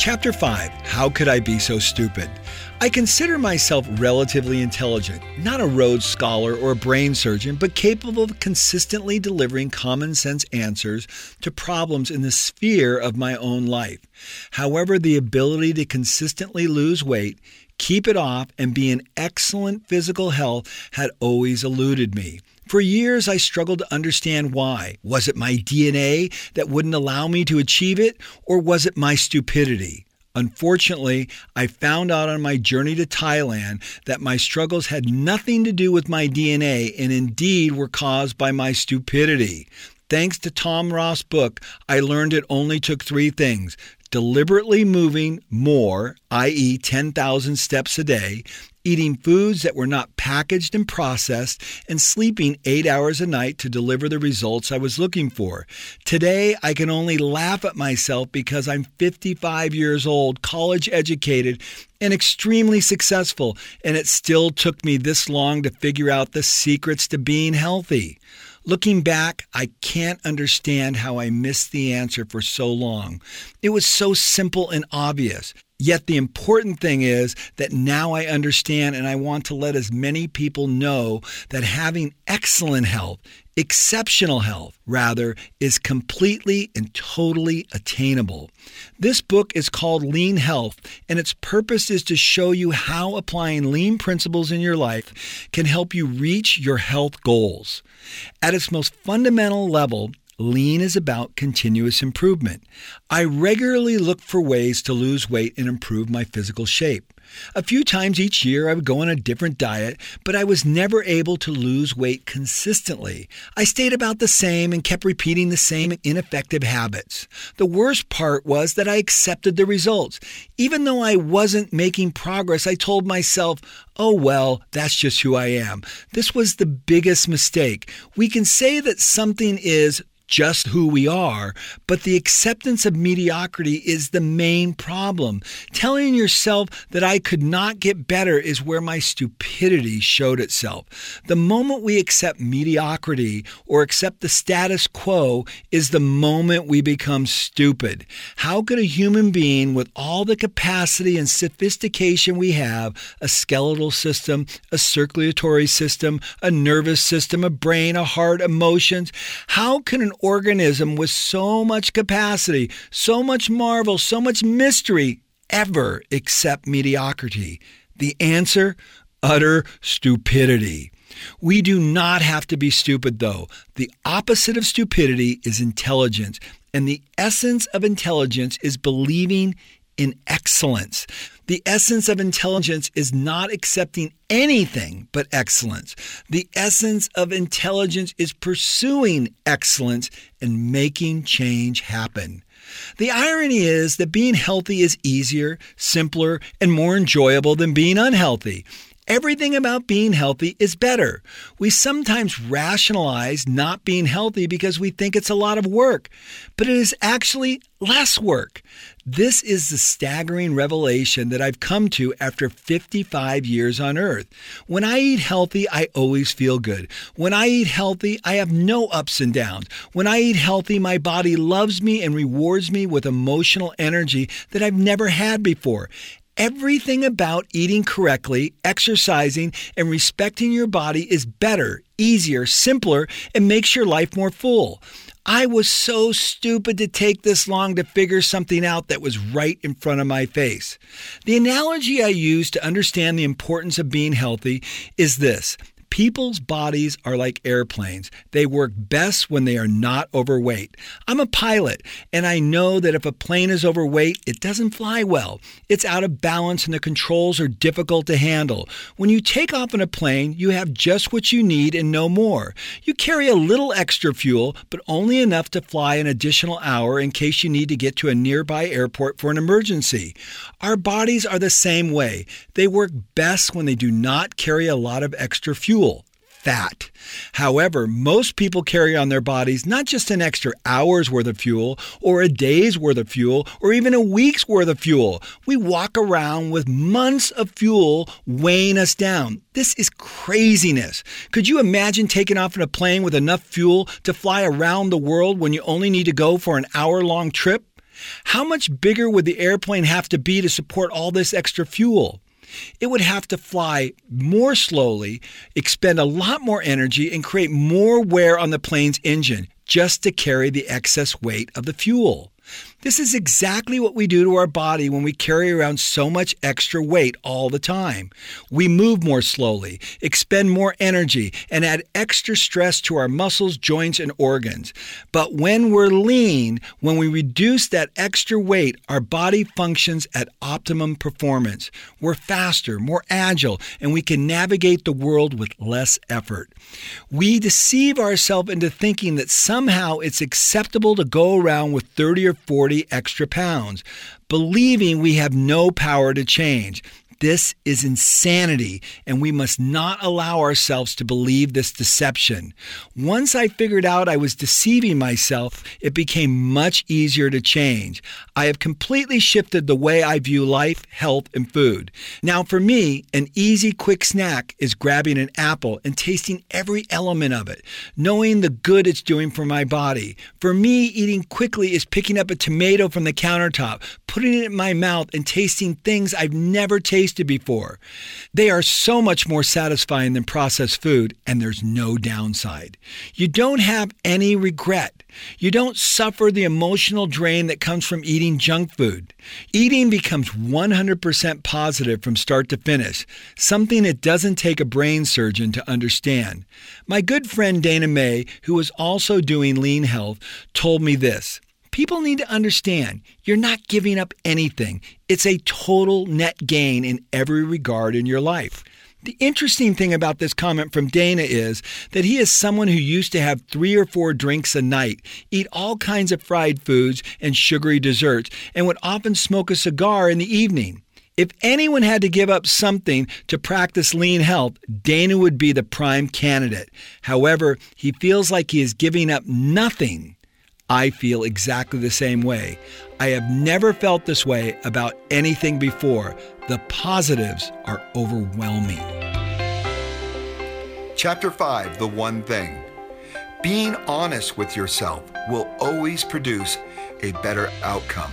Chapter 5 How Could I Be So Stupid? I consider myself relatively intelligent, not a Rhodes Scholar or a brain surgeon, but capable of consistently delivering common sense answers to problems in the sphere of my own life. However, the ability to consistently lose weight, keep it off, and be in excellent physical health had always eluded me. For years, I struggled to understand why. Was it my DNA that wouldn't allow me to achieve it, or was it my stupidity? Unfortunately, I found out on my journey to Thailand that my struggles had nothing to do with my DNA and indeed were caused by my stupidity. Thanks to Tom Rath's book, I learned it only took three things deliberately moving more, i.e., 10,000 steps a day, eating foods that were not packaged and processed, and sleeping eight hours a night to deliver the results I was looking for. Today, I can only laugh at myself because I'm 55 years old, college educated, and extremely successful, and it still took me this long to figure out the secrets to being healthy. Looking back, I can't understand how I missed the answer for so long. It was so simple and obvious. Yet the important thing is that now I understand and I want to let as many people know that having excellent health, exceptional health, rather, is completely and totally attainable. This book is called Lean Health, and its purpose is to show you how applying lean principles in your life can help you reach your health goals. At its most fundamental level, Lean is about continuous improvement. I regularly look for ways to lose weight and improve my physical shape. A few times each year, I would go on a different diet, but I was never able to lose weight consistently. I stayed about the same and kept repeating the same ineffective habits. The worst part was that I accepted the results. Even though I wasn't making progress, I told myself, oh well, that's just who I am. This was the biggest mistake. We can say that something is just who we are, but the acceptance of mediocrity is the main problem. Telling yourself that I could not get better is where my stupidity showed itself. The moment we accept mediocrity or accept the status quo is the moment we become stupid. How could a human being with all the capacity and sophistication we have, a skeletal system, a circulatory system, a nervous system, a brain, a heart, emotions, how can an organism with so much capacity, so much marvel, so much mystery ever accept mediocrity? The answer utter stupidity. We do not have to be stupid, though. The opposite of stupidity is intelligence, and the essence of intelligence is believing in excellence. The essence of intelligence is not accepting anything but excellence. The essence of intelligence is pursuing excellence and making change happen. The irony is that being healthy is easier, simpler, and more enjoyable than being unhealthy. Everything about being healthy is better. We sometimes rationalize not being healthy because we think it's a lot of work, but it is actually less work. This is the staggering revelation that I've come to after 55 years on earth. When I eat healthy, I always feel good. When I eat healthy, I have no ups and downs. When I eat healthy, my body loves me and rewards me with emotional energy that I've never had before. Everything about eating correctly, exercising, and respecting your body is better, easier, simpler, and makes your life more full. I was so stupid to take this long to figure something out that was right in front of my face. The analogy I use to understand the importance of being healthy is this People's bodies are like airplanes. They work best when they are not overweight. I'm a pilot, and I know that if a plane is overweight, it doesn't fly well. It's out of balance, and the controls are difficult to handle. When you take off in a plane, you have just what you need and no more. You carry a little extra fuel, but only enough to fly an additional hour in case you need to get to a nearby airport for an emergency. Our bodies are the same way. They work best when they do not carry a lot of extra fuel fat. However, most people carry on their bodies not just an extra hour's worth of fuel or a day's worth of fuel or even a week's worth of fuel. We walk around with months of fuel weighing us down. This is craziness. Could you imagine taking off in a plane with enough fuel to fly around the world when you only need to go for an hour long trip? How much bigger would the airplane have to be to support all this extra fuel? It would have to fly more slowly, expend a lot more energy, and create more wear on the plane's engine just to carry the excess weight of the fuel. This is exactly what we do to our body when we carry around so much extra weight all the time. We move more slowly, expend more energy, and add extra stress to our muscles, joints, and organs. But when we're lean, when we reduce that extra weight, our body functions at optimum performance. We're faster, more agile, and we can navigate the world with less effort. We deceive ourselves into thinking that somehow it's acceptable to go around with 30 or 40 40 extra pounds, believing we have no power to change. This is insanity, and we must not allow ourselves to believe this deception. Once I figured out I was deceiving myself, it became much easier to change. I have completely shifted the way I view life, health, and food. Now, for me, an easy, quick snack is grabbing an apple and tasting every element of it, knowing the good it's doing for my body. For me, eating quickly is picking up a tomato from the countertop, putting it in my mouth, and tasting things I've never tasted before. They are so much more satisfying than processed food, and there's no downside. You don't have any regret. You don't suffer the emotional drain that comes from eating junk food. Eating becomes 100% positive from start to finish, something it doesn't take a brain surgeon to understand. My good friend Dana May, who is also doing lean health, told me this. People need to understand you're not giving up anything. It's a total net gain in every regard in your life. The interesting thing about this comment from Dana is that he is someone who used to have three or four drinks a night, eat all kinds of fried foods and sugary desserts, and would often smoke a cigar in the evening. If anyone had to give up something to practice lean health, Dana would be the prime candidate. However, he feels like he is giving up nothing I feel exactly the same way. I have never felt this way about anything before. The positives are overwhelming. Chapter 5 The One Thing. Being honest with yourself will always produce a better outcome.